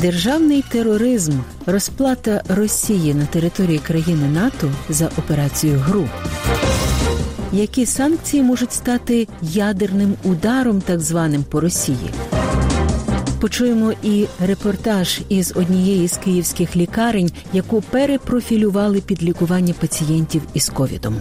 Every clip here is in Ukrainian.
Державний тероризм, розплата Росії на території країни НАТО за операцію ГРУ. Які санкції можуть стати ядерним ударом, так званим по Росії? Почуємо і репортаж із однієї з київських лікарень, яку перепрофілювали під лікування пацієнтів із ковідом.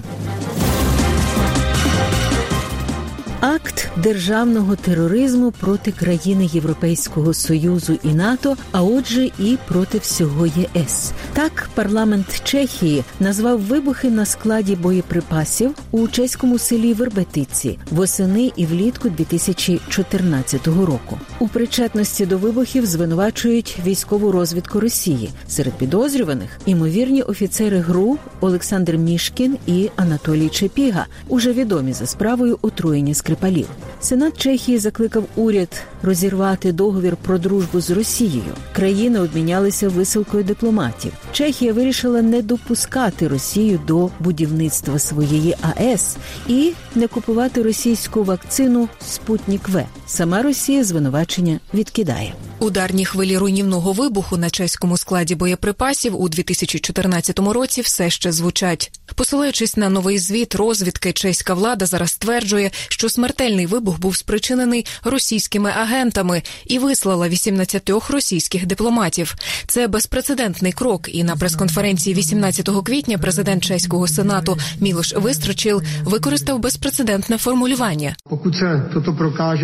Акт державного тероризму проти країни Європейського союзу і НАТО, а отже, і проти всього ЄС. Так, парламент Чехії назвав вибухи на складі боєприпасів у чеському селі Вербетиці восени і влітку 2014 року. У причетності до вибухів звинувачують військову розвідку Росії серед підозрюваних імовірні офіцери ГРУ Олександр Мішкін і Анатолій Чепіга, уже відомі за справою отруєння Скрипалів. Сенат Чехії закликав уряд розірвати договір про дружбу з Росією. Країни обмінялися висилкою дипломатів. Чехія вирішила не допускати Росію до будівництва своєї АЕС і не купувати російську вакцину Спутнік В. Сама Росія звинувачення відкидає. Ударні хвилі руйнівного вибуху на чеському складі боєприпасів у 2014 році все ще звучать. Посилаючись на новий звіт розвідки, чеська влада зараз стверджує, що смертельний вибух був спричинений російськими агентами і вислала 18 російських дипломатів. Це безпрецедентний крок. І на прес-конференції 18 квітня президент чеського сенату Мілош Вистрочил використав безпрецедентне формулювання.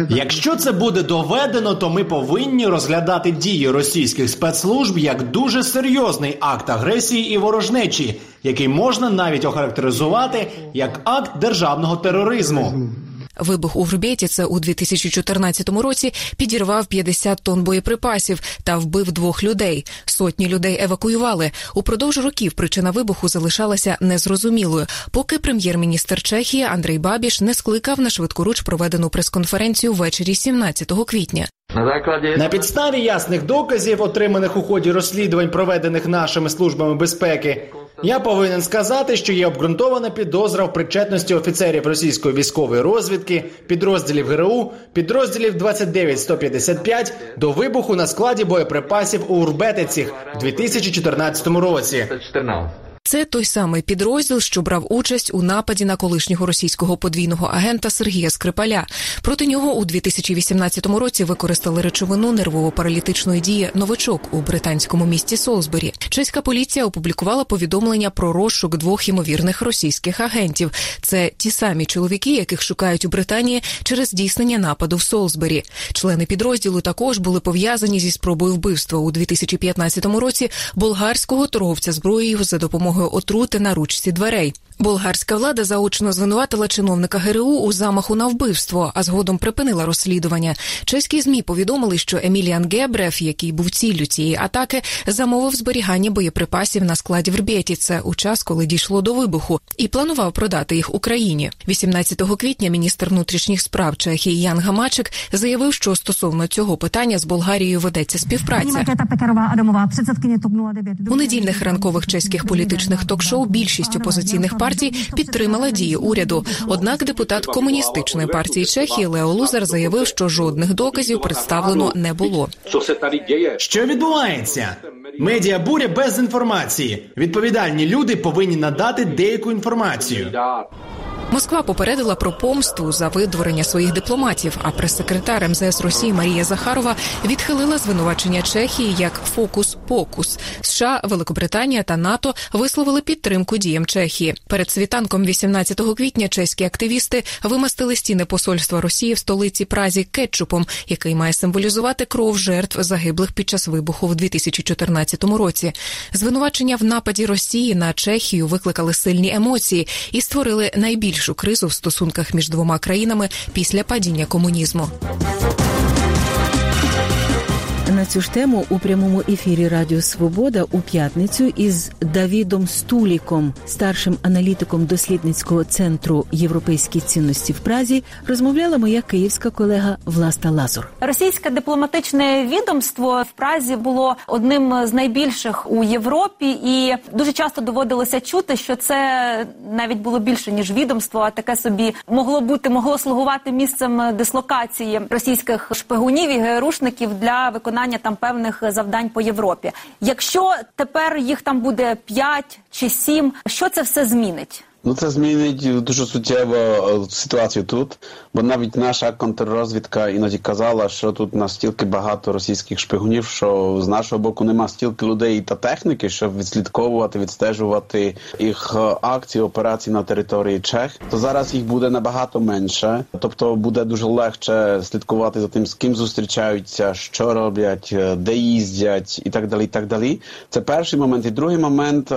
Якщо це буде доведено, то ми повинні розглядати дії російських спецслужб як дуже серйозний акт агресії і ворожнечі, який можна навіть охарактеризувати як акт державного тероризму. Вибух у Врубєтіце у 2014 році підірвав 50 тонн боєприпасів та вбив двох людей. Сотні людей евакуювали. Упродовж років причина вибуху залишалася незрозумілою, поки прем'єр-міністр Чехії Андрей Бабіш не скликав на швидкоруч проведену прес-конференцію ввечері 17 квітня. На підставі ясних доказів, отриманих у ході розслідувань, проведених нашими службами безпеки, я повинен сказати, що є обґрунтована підозра в причетності офіцерів російської військової розвідки, підрозділів ГРУ, підрозділів 29155 до вибуху на складі боєприпасів у Урбетицях в 2014 році. Це той самий підрозділ, що брав участь у нападі на колишнього російського подвійного агента Сергія Скрипаля. Проти нього у 2018 році використали речовину нервово-паралітичної дії новичок у британському місті Солсбері. Чеська поліція опублікувала повідомлення про розшук двох ймовірних російських агентів. Це ті самі чоловіки, яких шукають у Британії через здійснення нападу в Солсбері. Члени підрозділу також були пов'язані зі спробою вбивства у 2015 році болгарського торговця зброєю за допомогою отрути на ручці дверей. Болгарська влада заочно звинуватила чиновника ГРУ у замаху на вбивство, а згодом припинила розслідування. Чеські змі повідомили, що Еміліан Гебрев, який був ціллю цієї атаки, замовив зберігання боєприпасів на складі в Рбєтіце у час, коли дійшло до вибуху, і планував продати їх Україні. 18 квітня міністр внутрішніх справ Чехії Ян Гамачик заявив, що стосовно цього питання з Болгарією ведеться співпраця. У недільних ранкових чеських політичних ток-шоу більшість опозиційних партій підтримала дії уряду. Однак депутат комуністичної партії Чехії Лео Лузер заявив, що жодних доказів представлено не було. Що відбувається? Медіа буря без інформації. Відповідальні люди повинні надати деяку інформацію. Москва попередила про помсту за видворення своїх дипломатів. А прес-секретар МЗС Росії Марія Захарова відхилила звинувачення Чехії як фокус-покус. США, Великобританія та НАТО висловили підтримку діям Чехії. Перед світанком 18 квітня чеські активісти вимастили стіни посольства Росії в столиці Празі кетчупом, який має символізувати кров жертв загиблих під час вибуху в 2014 році. Звинувачення в нападі Росії на Чехію викликали сильні емоції і створили найбільш найбільшу кризу в стосунках між двома країнами після падіння комунізму. На цю ж тему у прямому ефірі Радіо Свобода у п'ятницю із Давідом Стуліком, старшим аналітиком дослідницького центру європейські цінності в Празі, розмовляла моя київська колега Власта Лазур. Російське дипломатичне відомство в Празі було одним з найбільших у Європі, і дуже часто доводилося чути, що це навіть було більше ніж відомство, а таке собі могло бути, могло слугувати місцем дислокації російських шпигунів і ГРУшників для виконання там певних завдань по Європі. Якщо тепер їх там буде 5 чи 7, що це все змінить? Ну, це змінить дуже суттєво ситуацію тут, бо навіть наша контррозвідка іноді казала, що тут настільки багато російських шпигунів, що з нашого боку нема стільки людей та техніки, щоб відслідковувати, відстежувати їх акції, операції на території Чех. То зараз їх буде набагато менше, тобто буде дуже легше слідкувати за тим, з ким зустрічаються, що роблять, де їздять, і так далі. І так далі. Це перший момент. І другий момент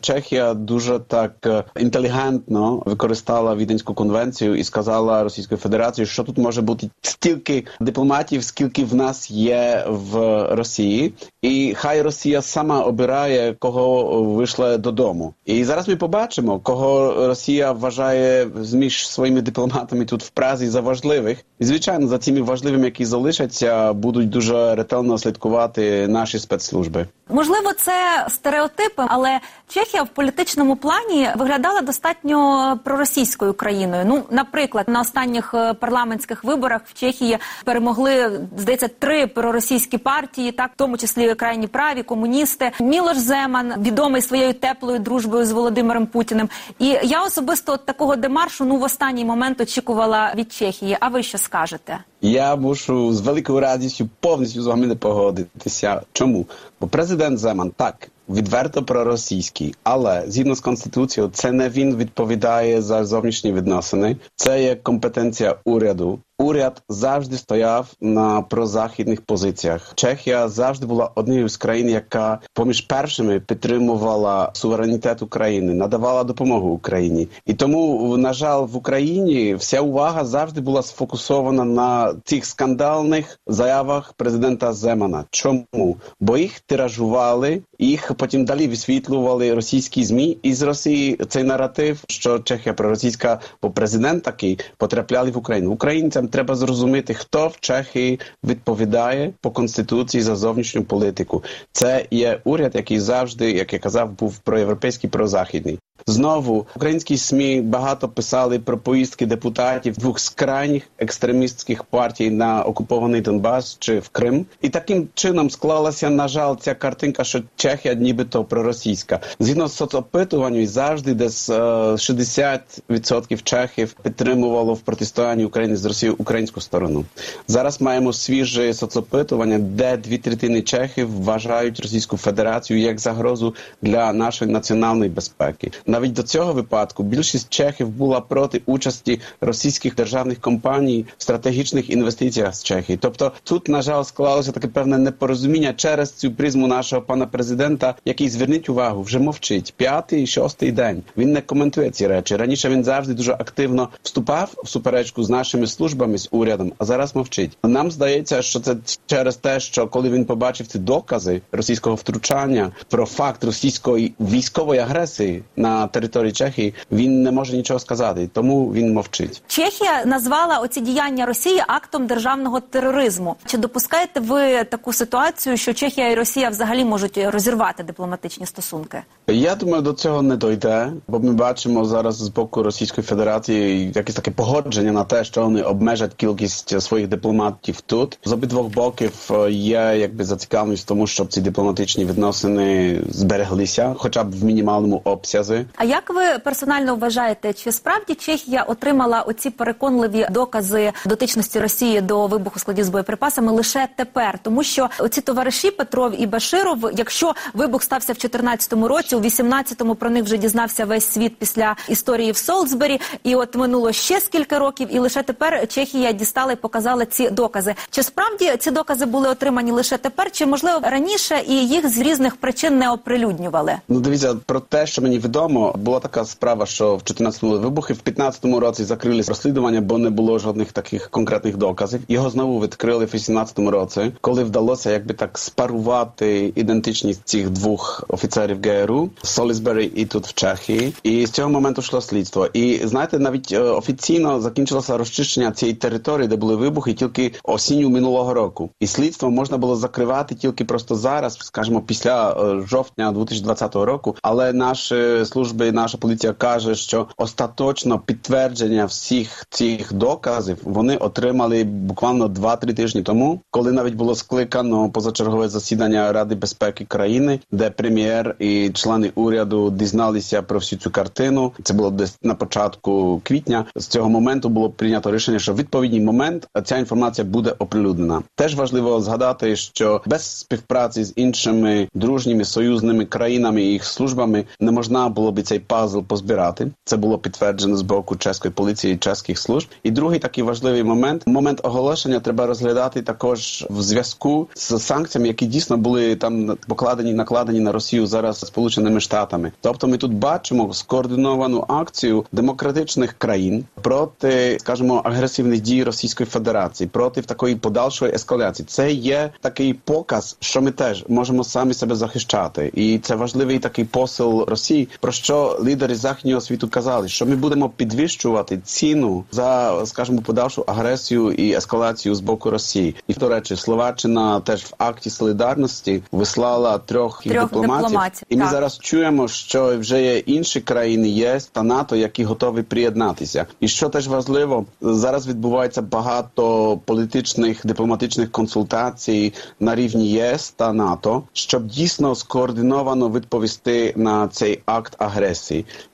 Чехія дуже так інтелігентно інтелігентно використала віденську конвенцію і сказала Російської Федерації, що тут може бути стільки дипломатів, скільки в нас є в Росії, і хай Росія сама обирає кого вийшла додому. І зараз ми побачимо, кого Росія вважає між своїми дипломатами тут в Празі за важливих. І звичайно, за цими важливими, які залишаться, будуть дуже ретельно слідкувати наші спецслужби. Можливо, це стереотипи, але Чехія в політичному плані виглядала достатньо проросійською країною. Ну, наприклад, на останніх парламентських виборах в Чехії перемогли здається три проросійські партії, так в тому числі крайні праві, комуністи. Мілош Земан відомий своєю теплою дружбою з Володимиром Путіним. І я особисто от такого демаршу ну в останній момент очікувала від Чехії. А ви що скажете? Я мушу з великою радістю повністю з вами не погодитися. Чому? Бо президент Земан так відверто проросійський, але згідно з конституцією, це не він відповідає за зовнішні відносини, це є компетенція уряду. Уряд завжди стояв на прозахідних позиціях. Чехія завжди була однією з країн, яка поміж першими підтримувала суверенітет України, надавала допомогу Україні. І тому, на жаль, в Україні вся увага завжди була сфокусована на цих скандальних заявах президента Земана. Чому? Бо їх тиражували, їх потім далі висвітлювали російські змі із Росії. Цей наратив, що Чехія проросійська, бо президент такий потрапляли в Україну. Українцям треба зрозуміти, хто в Чехії відповідає по конституції за зовнішню політику. Це є уряд, який завжди, як я казав, був проєвропейський, прозахідний. Знову українські СМІ багато писали про поїздки депутатів двох з крайніх екстремістських партій на окупований Донбас чи в Крим, і таким чином склалася на жаль ця картинка, що Чехія нібито проросійська. Згідно з соцопитуванням, завжди десь 60% чехів підтримувало в протистоянні України з Росією українську сторону. Зараз маємо свіже соцопитування, де дві третини чехів вважають Російську Федерацію як загрозу для нашої національної безпеки. Навіть до цього випадку більшість чехів була проти участі російських державних компаній в стратегічних інвестиціях з Чехії. Тобто тут, на жаль, склалося таке певне непорозуміння через цю призму нашого пана президента, який зверніть увагу, вже мовчить п'ятий, шостий день. Він не коментує ці речі. Раніше він завжди дуже активно вступав в суперечку з нашими службами з урядом, а зараз мовчить. Нам здається, що це через те, що коли він побачив ці докази російського втручання про факт російської військової агресії на території Чехії, він не може нічого сказати, тому він мовчить. Чехія назвала оці діяння Росії актом державного тероризму. Чи допускаєте ви таку ситуацію, що Чехія і Росія взагалі можуть розірвати дипломатичні стосунки? Я думаю, до цього не дойде, бо ми бачимо зараз з боку Російської Федерації якесь таке погодження на те, що вони обмежать кількість своїх дипломатів тут. З обидвох боків є якби зацікавленість в тому, щоб ці дипломатичні відносини збереглися, хоча б в мінімальному обсязі. А як ви персонально вважаєте, чи справді Чехія отримала оці переконливі докази дотичності Росії до вибуху складів з боєприпасами лише тепер? Тому що оці товариші Петров і Баширов, якщо вибух стався в 2014 році, у 18-му про них вже дізнався весь світ після історії в Солсбері, і от минуло ще скільки років, і лише тепер Чехія дістала і показала ці докази. Чи справді ці докази були отримані лише тепер, чи можливо раніше і їх з різних причин не оприлюднювали? Ну дивіться про те, що мені відомо. Відомо, була така справа, що в 14-му вибухи, в 15-му році закрили розслідування, бо не було жодних таких конкретних доказів. Його знову відкрили в 18-му році, коли вдалося, якби так спарувати ідентичність цих двох офіцерів ГРУ Солісбері і тут в Чехії. І з цього моменту йшло слідство. І знаєте, навіть офіційно закінчилося розчищення цієї території, де були вибухи, тільки осінню минулого року. І слідство можна було закривати тільки просто зараз, скажімо, після жовтня 2020 року. Але наші служби, наша поліція каже, що остаточно підтвердження всіх цих доказів вони отримали буквально 2-3 тижні тому, коли навіть було скликано позачергове засідання Ради безпеки країни, де прем'єр і члени уряду дізналися про всю цю картину. Це було десь на початку квітня. З цього моменту було прийнято рішення, що в відповідній момент ця інформація буде оприлюднена. Теж важливо згадати, що без співпраці з іншими дружніми союзними країнами і їх службами не можна було би цей пазл позбирати. Це було підтверджено з боку чеської поліції, і чеських служб. І другий такий важливий момент момент оголошення треба розглядати також в зв'язку з санкціями, які дійсно були там покладені, накладені на Росію зараз сполученими штатами. Тобто, ми тут бачимо скоординовану акцію демократичних країн проти, скажімо, агресивних дій Російської Федерації, проти такої подальшої ескаляції. Це є такий показ, що ми теж можемо самі себе захищати, і це важливий такий посил Росії, про що лідери західнього світу казали, що ми будемо підвищувати ціну за, скажімо, подальшу агресію і ескалацію з боку Росії. І до речі, Словаччина теж в акті солідарності вислала трьох, трьох дипломатів. дипломатів. І ми так. зараз чуємо, що вже є інші країни ЄС та НАТО, які готові приєднатися. І що теж важливо, зараз відбувається багато політичних дипломатичних консультацій на рівні ЄС та НАТО, щоб дійсно скоординовано відповісти на цей акт агресії.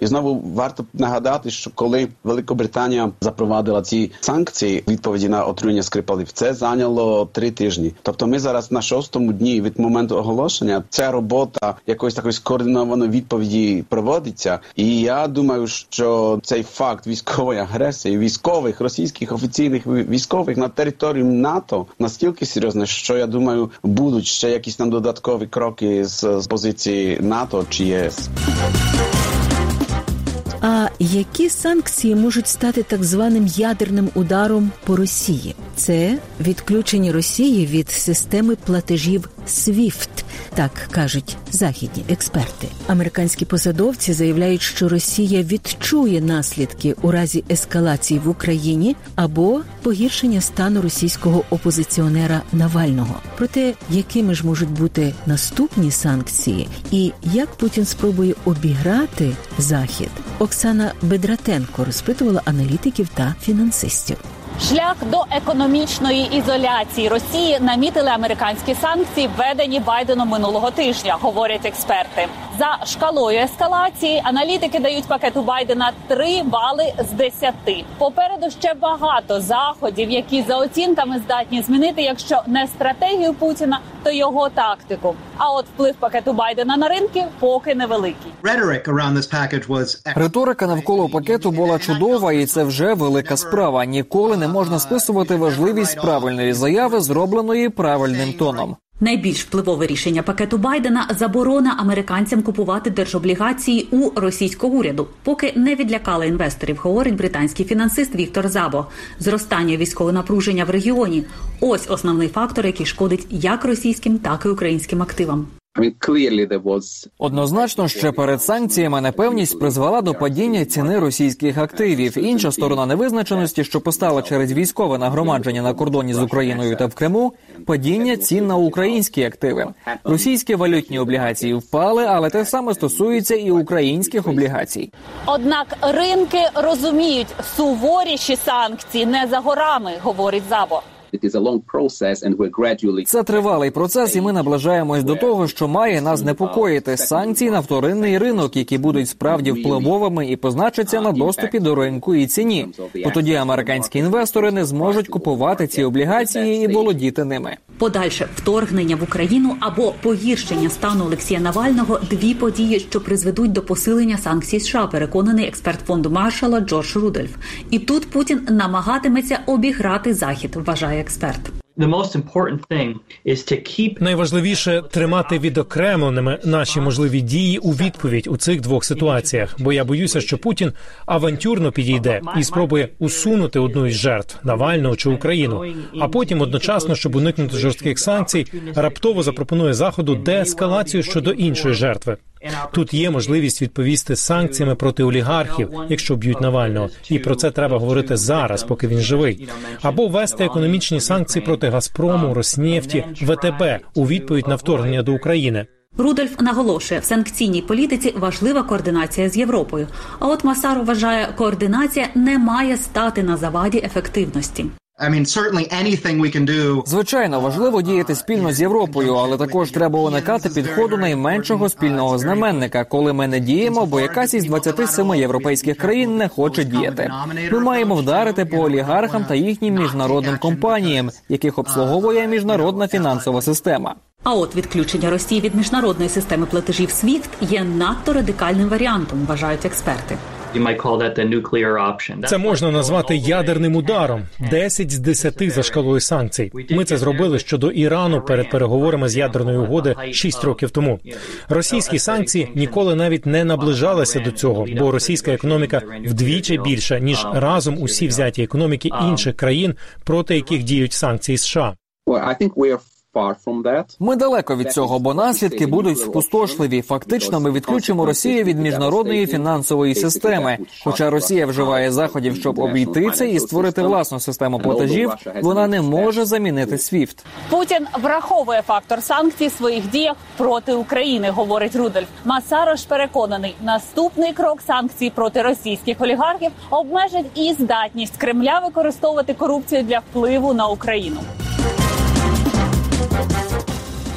І знову варто нагадати, що коли Великобританія запровадила ці санкції відповіді на отруєння скрипалів, це зайняло три тижні. Тобто, ми зараз на шостому дні від моменту оголошення ця робота якоїсь такої скоординованої відповіді проводиться. І я думаю, що цей факт військової агресії, військових російських офіційних військових на територію НАТО настільки серйозне, що я думаю, будуть ще якісь там додаткові кроки з, з позиції НАТО чи ЄС. А які санкції можуть стати так званим ядерним ударом по Росії? Це відключення Росії від системи платежів SWIFT, так кажуть західні експерти. Американські посадовці заявляють, що Росія відчує наслідки у разі ескалації в Україні або погіршення стану російського опозиціонера Навального. Проте якими ж можуть бути наступні санкції, і як Путін спробує обіграти захід? Оксана Бедратенко розпитувала аналітиків та фінансистів. Шлях до економічної ізоляції Росії намітили американські санкції, введені Байденом минулого тижня, говорять експерти. За шкалою ескалації аналітики дають пакету Байдена 3 бали з 10. Попереду ще багато заходів, які за оцінками здатні змінити, якщо не стратегію Путіна, то його тактику. А от вплив пакету Байдена на ринки поки невеликий. Риторика навколо пакету була чудова, і це вже велика справа. Ніколи не можна списувати важливість правильної заяви, зробленої правильним тоном. Найбільш впливове рішення пакету Байдена заборона американцям купувати держоблігації у російського уряду, поки не відлякали інвесторів, говорить британський фінансист Віктор Забо. Зростання військового напруження в регіоні ось основний фактор, який шкодить як російським, так і українським активам. Однозначно, ще перед санкціями непевність призвела до падіння ціни російських активів. Інша сторона невизначеності, що постала через військове нагромадження на кордоні з Україною та в Криму, падіння цін на українські активи. Російські валютні облігації впали, але те саме стосується і українських облігацій. Однак ринки розуміють суворіші санкції не за горами, говорить Забо. Це тривалий процес, і ми наближаємось до того, що має нас непокоїти санкції на вторинний ринок, які будуть справді впливовими і позначаться на доступі до ринку і ціні. Бо тоді американські інвестори не зможуть купувати ці облігації і володіти ними. Подальше вторгнення в Україну або погіршення стану Олексія Навального дві події, що призведуть до посилення санкцій США, переконаний експерт фонду Маршала Джордж Рудольф. І тут Путін намагатиметься обіграти захід, вважає експерт. Найважливіше тримати відокремленими наші можливі дії у відповідь у цих двох ситуаціях. Бо я боюся, що Путін авантюрно підійде і спробує усунути одну із жертв Навального чи Україну. А потім одночасно, щоб уникнути жорстких санкцій, раптово запропонує заходу деескалацію щодо іншої жертви. Тут є можливість відповісти санкціями проти олігархів, якщо б'ють Навального, і про це треба говорити зараз, поки він живий, або ввести економічні санкції проти Газпрому, Роснефті, ВТБ у відповідь на вторгнення до України. Рудольф наголошує, в санкційній політиці важлива координація з Європою. А от Масаро вважає, координація не має стати на заваді ефективності. Звичайно, важливо діяти спільно з Європою, але також треба уникати підходу найменшого спільного знаменника, коли ми не діємо, бо якась із 27 європейських країн не хоче діяти. Ми маємо вдарити по олігархам та їхнім міжнародним компаніям, яких обслуговує міжнародна фінансова система. А от відключення Росії від міжнародної системи платежів SWIFT є надто радикальним варіантом, вважають експерти. Це можна назвати ядерним ударом. 10 з 10 за шкалою санкцій. Ми це зробили щодо Ірану перед переговорами з ядерної угоди 6 років тому. Російські санкції ніколи навіть не наближалися до цього, бо російська економіка вдвічі більша ніж разом усі взяті економіки інших країн, проти яких діють санкції США. Ми далеко від цього, бо наслідки будуть спустошливі. Фактично, ми відключимо Росію від міжнародної фінансової системи. Хоча Росія вживає заходів, щоб обійти це і створити власну систему платежів, вона не може замінити SWIFT. Путін враховує фактор санкцій в своїх діях проти України, говорить Рудольф. Масарош переконаний, наступний крок санкцій проти російських олігархів обмежить і здатність Кремля використовувати корупцію для впливу на Україну.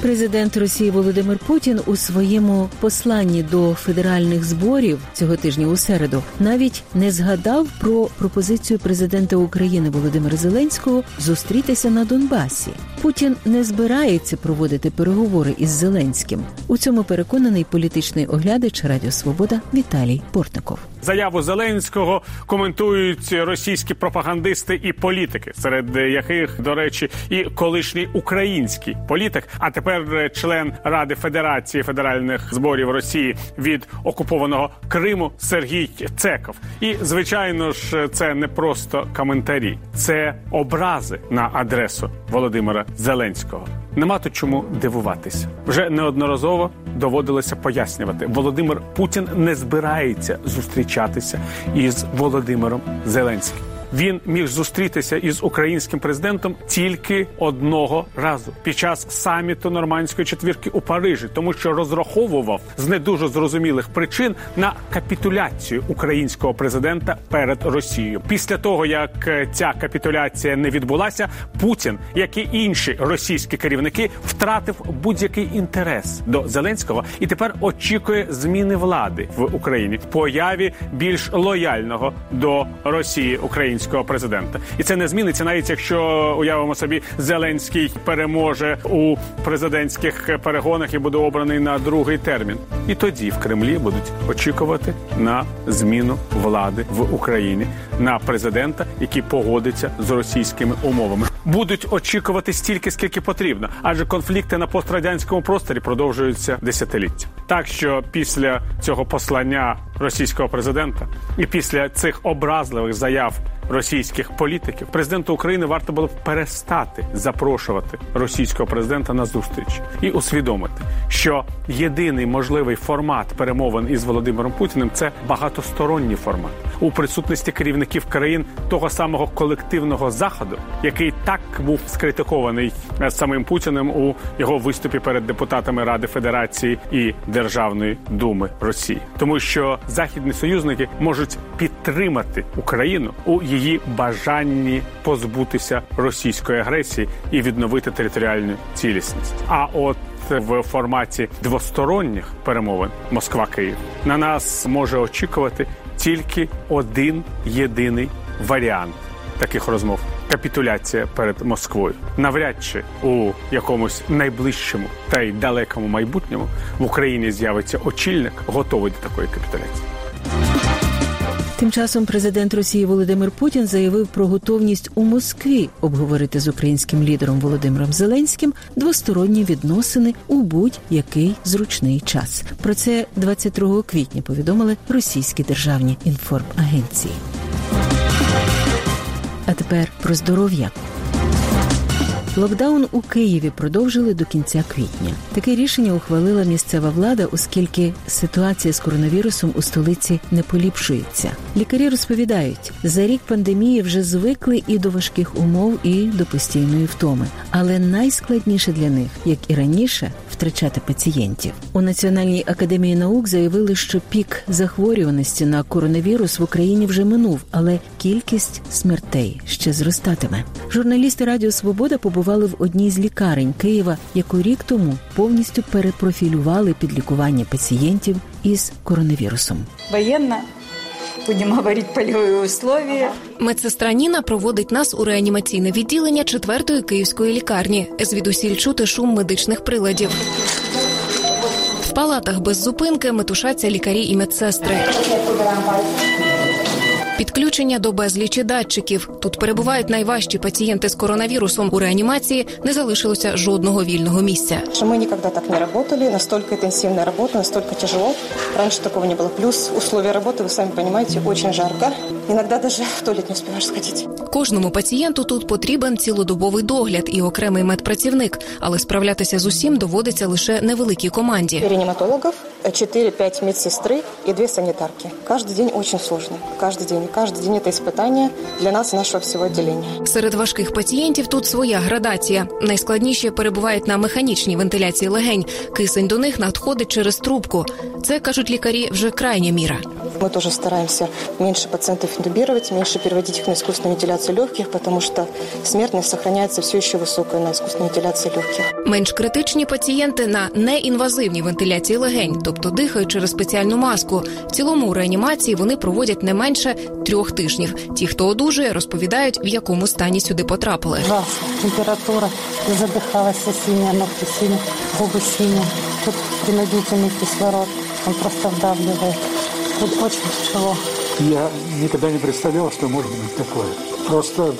Президент Росії Володимир Путін у своєму посланні до федеральних зборів цього тижня у середу навіть не згадав про пропозицію президента України Володимира Зеленського зустрітися на Донбасі. Путін не збирається проводити переговори із Зеленським. У цьому переконаний політичний оглядач Радіо Свобода Віталій Портников. Заяву Зеленського коментують російські пропагандисти і політики, серед яких, до речі, і колишній український політик, а тепер член Ради Федерації федеральних зборів Росії від окупованого Криму Сергій Цеков. І звичайно ж, це не просто коментарі, це образи на адресу Володимира Зеленського. Нема тут чому дивуватися. Вже неодноразово доводилося пояснювати. Володимир Путін не збирається зустрічатися із Володимиром Зеленським. Він міг зустрітися із українським президентом тільки одного разу під час саміту нормандської четвірки у Парижі, тому що розраховував з не дуже зрозумілих причин на капітуляцію українського президента перед Росією. Після того як ця капітуляція не відбулася, Путін, як і інші російські керівники, втратив будь-який інтерес до Зеленського і тепер очікує зміни влади в Україні появі більш лояльного до Росії українського президента, і це не зміниться, навіть якщо уявимо собі, Зеленський переможе у президентських перегонах і буде обраний на другий термін. І тоді в Кремлі будуть очікувати на зміну влади в Україні на президента, який погодиться з російськими умовами. Будуть очікувати стільки, скільки потрібно, адже конфлікти на пострадянському просторі продовжуються десятиліття. Так що після цього послання російського президента і після цих образливих заяв російських політиків президенту України варто було б перестати запрошувати російського президента на зустріч і усвідомити, що єдиний можливий формат перемовин із Володимиром Путіним це багатосторонній формат у присутності керівників країн того самого колективного заходу, який так був скритикований самим Путіним у його виступі перед депутатами Ради Федерації і Державної думи Росії, тому що західні союзники можуть підтримати Україну у її бажанні позбутися російської агресії і відновити територіальну цілісність. А от в форматі двосторонніх перемовин Москва Київ на нас може очікувати тільки один єдиний варіант таких розмов. Капітуляція перед Москвою навряд чи у якомусь найближчому та й далекому майбутньому в Україні з'явиться очільник, готовий до такої капітуляції. Тим часом президент Росії Володимир Путін заявив про готовність у Москві обговорити з українським лідером Володимиром Зеленським двосторонні відносини у будь-який зручний час. Про це 22 квітня повідомили російські державні інформагенції. А тепер про здоров'я. Локдаун у Києві продовжили до кінця квітня. Таке рішення ухвалила місцева влада, оскільки ситуація з коронавірусом у столиці не поліпшується. Лікарі розповідають, за рік пандемії вже звикли і до важких умов, і до постійної втоми. Але найскладніше для них, як і раніше, втрачати пацієнтів. У Національній академії наук заявили, що пік захворюваності на коронавірус в Україні вже минув, але кількість смертей ще зростатиме. Журналісти Радіо Свобода побували в одній з лікарень Києва, яку рік тому повністю перепрофілювали під лікування пацієнтів із коронавірусом. Воєнна Будемо говорити польові условия. Медсестра Ніна проводить нас у реанімаційне відділення четвертої київської лікарні. Звідусіль чути шум медичних приладів. В палатах без зупинки метушаться лікарі і медсестри. Підключення до безлічі датчиків. Тут перебувають найважчі пацієнти з коронавірусом. У реанімації не залишилося жодного вільного місця. Ми ніколи так не працювали, настільки інтенсивна робота, настільки тяжело. Раніше такого не було. Плюс умови роботи, ви самі розумієте, дуже жарко. Іноді навіть в туалет не встигаєш сходити. Кожному пацієнту тут потрібен цілодобовий догляд і окремий медпрацівник, але справлятися з усім доводиться лише невеликій команді. Реаніматологів, 4-5 медсестри і 2 санітарки. Кожен день дуже складний. Кожен день. Кожен день це іспитання для нас, нашого всього відділення. Серед важких пацієнтів тут своя градація. Найскладніше перебувають на механічній вентиляції легень. Кисень до них надходить через трубку. Це кажуть лікарі вже крайня міра. Ми теж стараємося менше пацієнтів інтубувати, менше переводити їх на іскусну вентиляцію легких, тому що смертність зберігається все ще високою на іскусну вентиляцію легких. Менш критичні пацієнти на неінвазивній вентиляції легень, тобто дихають через спеціальну маску. В цілому у реанімації вони проводять не менше трьох тижнів. Ті, хто одужує, розповідають, в якому стані сюди потрапили. Ужасно. Температура, задихалася синя, ногти сині, губи сині. Тут принудительний кислород, він просто вдавливає. Тут дуже тяжело. Я никогда не представлял, что может быть такое. Просто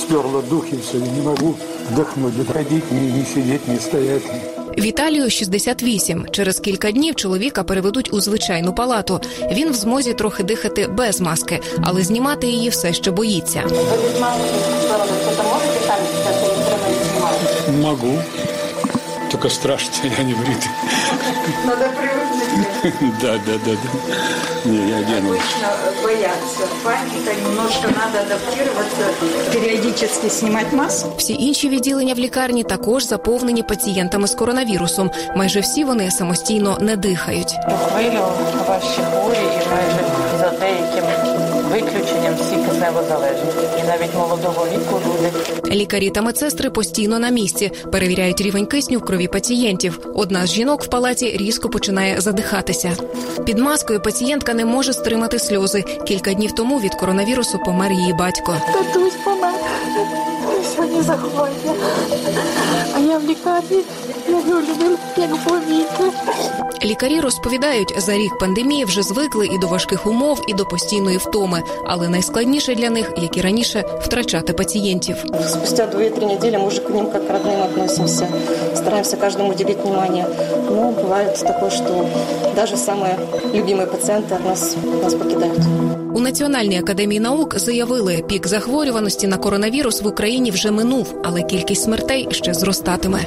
сперла дух и все, я не могу вдохнуть, не ходить, ни, ни сидеть, ни стоять. Віталію 68. Через кілька днів чоловіка переведуть у звичайну палату. Він в змозі трохи дихати без маски, але знімати її все ще боїться. Могу. Только страшно, я не бритый. Надо привыкнуть. Да, да, да, да. Не, я одену. Обычно боятся. Паника, немножко надо адаптироваться, периодически снимать маску. Всі інші відділення в лікарні також заповнені пацієнтами з коронавірусом. Майже всі вони самостійно не дихають. Хвилю ваші хворі і майже за деяким виключенням всі кисневозалежні. І навіть молодого віку люди. Лікарі та медсестри постійно на місці, перевіряють рівень кисню в крові пацієнтів. Одна з жінок в палаті різко починає задихатися. Під маскою пацієнтка не може стримати сльози. Кілька днів тому від коронавірусу помер її батько. Татусь помер Сьогодні захворює. А я в лікарні. Я його любила, як повіки. Лікарі розповідають, за рік пандемії вже звикли і до важких умов, і до постійної втоми. Але найскладніше для них, як і раніше, втрачати пацієнтів. Спустя 2-3 недели мы уже к ним как к родным относимся. Стараемся каждому уделить внимание. Но бывает такое, что даже самые любимые пациенты от нас, нас покидают. Національній академії наук заявили, пік захворюваності на коронавірус в Україні вже минув, але кількість смертей ще зростатиме.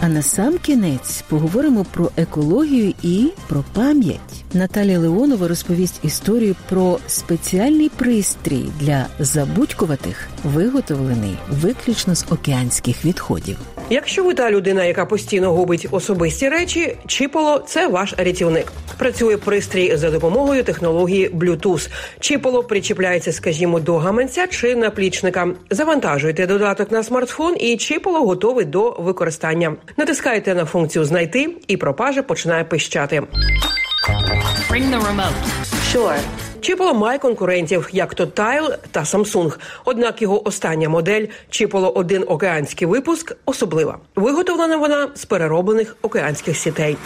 А на сам кінець поговоримо про екологію і про пам'ять. Наталія Леонова розповість історію про спеціальний пристрій для забудькуватих, виготовлений виключно з океанських відходів. Якщо ви та людина, яка постійно губить особисті речі, чіполо це ваш рятівник. Працює пристрій за допомогою технології Bluetooth. Чіполо причіпляється, скажімо, до гаманця чи наплічника. Завантажуєте додаток на смартфон, і чіполо готовий до використання. Натискаєте на функцію знайти, і пропажа починає пищати. Bring the remote. Sure. Чіполо має конкурентів, як то Тайл та Samsung. Однак його остання модель Чіполо 1 океанський випуск особлива. Виготовлена вона з перероблених океанських сітей.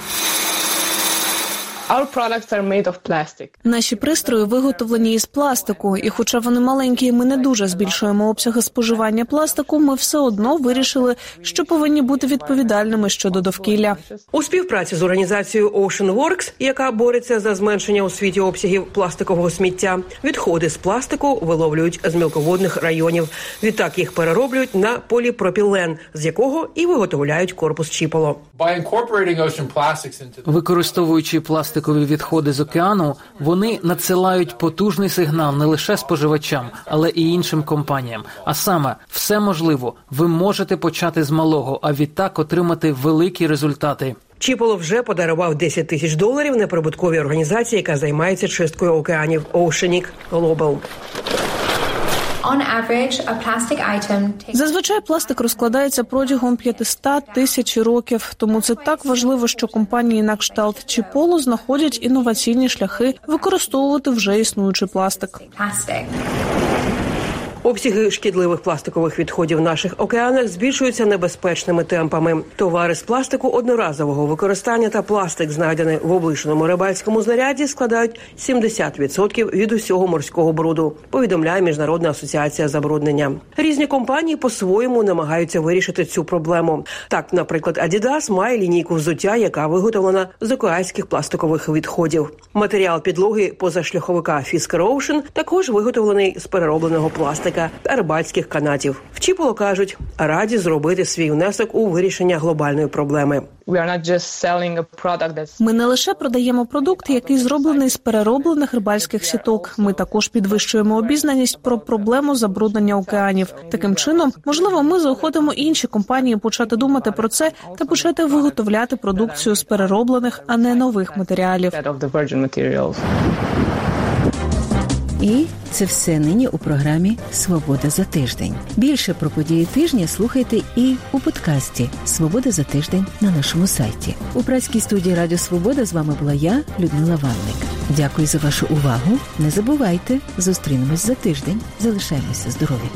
Наші пристрої виготовлені із пластику, і, хоча вони маленькі, і ми не дуже збільшуємо обсяги споживання пластику. Ми все одно вирішили, що повинні бути відповідальними щодо довкілля. У співпраці з організацією Ocean Works, яка бореться за зменшення у світі обсягів пластикового сміття, відходи з пластику виловлюють з мілководних районів. Відтак їх перероблюють на поліпропілен, з якого і виготовляють корпус чіполо. Використовуючи пластикові відходи з океану, вони надсилають потужний сигнал не лише споживачам, але і іншим компаніям. А саме, все можливо, ви можете почати з малого, а відтак отримати великі результати. Чіполо вже подарував 10 тисяч доларів неприбутковій організації, яка займається чисткою океанів Oceanic Global. Зазвичай пластик розкладається протягом 500 тисяч років. Тому це так важливо, що компанії на кшталт чи поло знаходять інноваційні шляхи використовувати вже існуючий пластик. Обсяги шкідливих пластикових відходів в наших океанах збільшуються небезпечними темпами. Товари з пластику одноразового використання та пластик, знайдений в облишеному рибальському знаряді, складають 70% від усього морського бруду. Повідомляє міжнародна асоціація забруднення. Різні компанії по-своєму намагаються вирішити цю проблему. Так, наприклад, Adidas має лінійку взуття, яка виготовлена з океанських пластикових відходів. Матеріал підлоги позашляховика Fisker Ocean також виготовлений з переробленого пластика та рибальських канатів. В Чіполо кажуть, раді зробити свій внесок у вирішення глобальної проблеми. Ми не лише продаємо продукт, який зроблений з перероблених рибальських сіток. Ми також підвищуємо обізнаність про проблему забруднення океанів. Таким чином, можливо, ми заохотимо інші компанії почати думати про це та почати виготовляти продукцію з перероблених, а не нових матеріалів. І це все нині у програмі Свобода за тиждень. Більше про події тижня слухайте і у подкасті Свобода за тиждень на нашому сайті. У працькій студії Радіо Свобода з вами була я, Людмила Ванник. Дякую за вашу увагу. Не забувайте, зустрінемось за тиждень. Залишаємося здорові.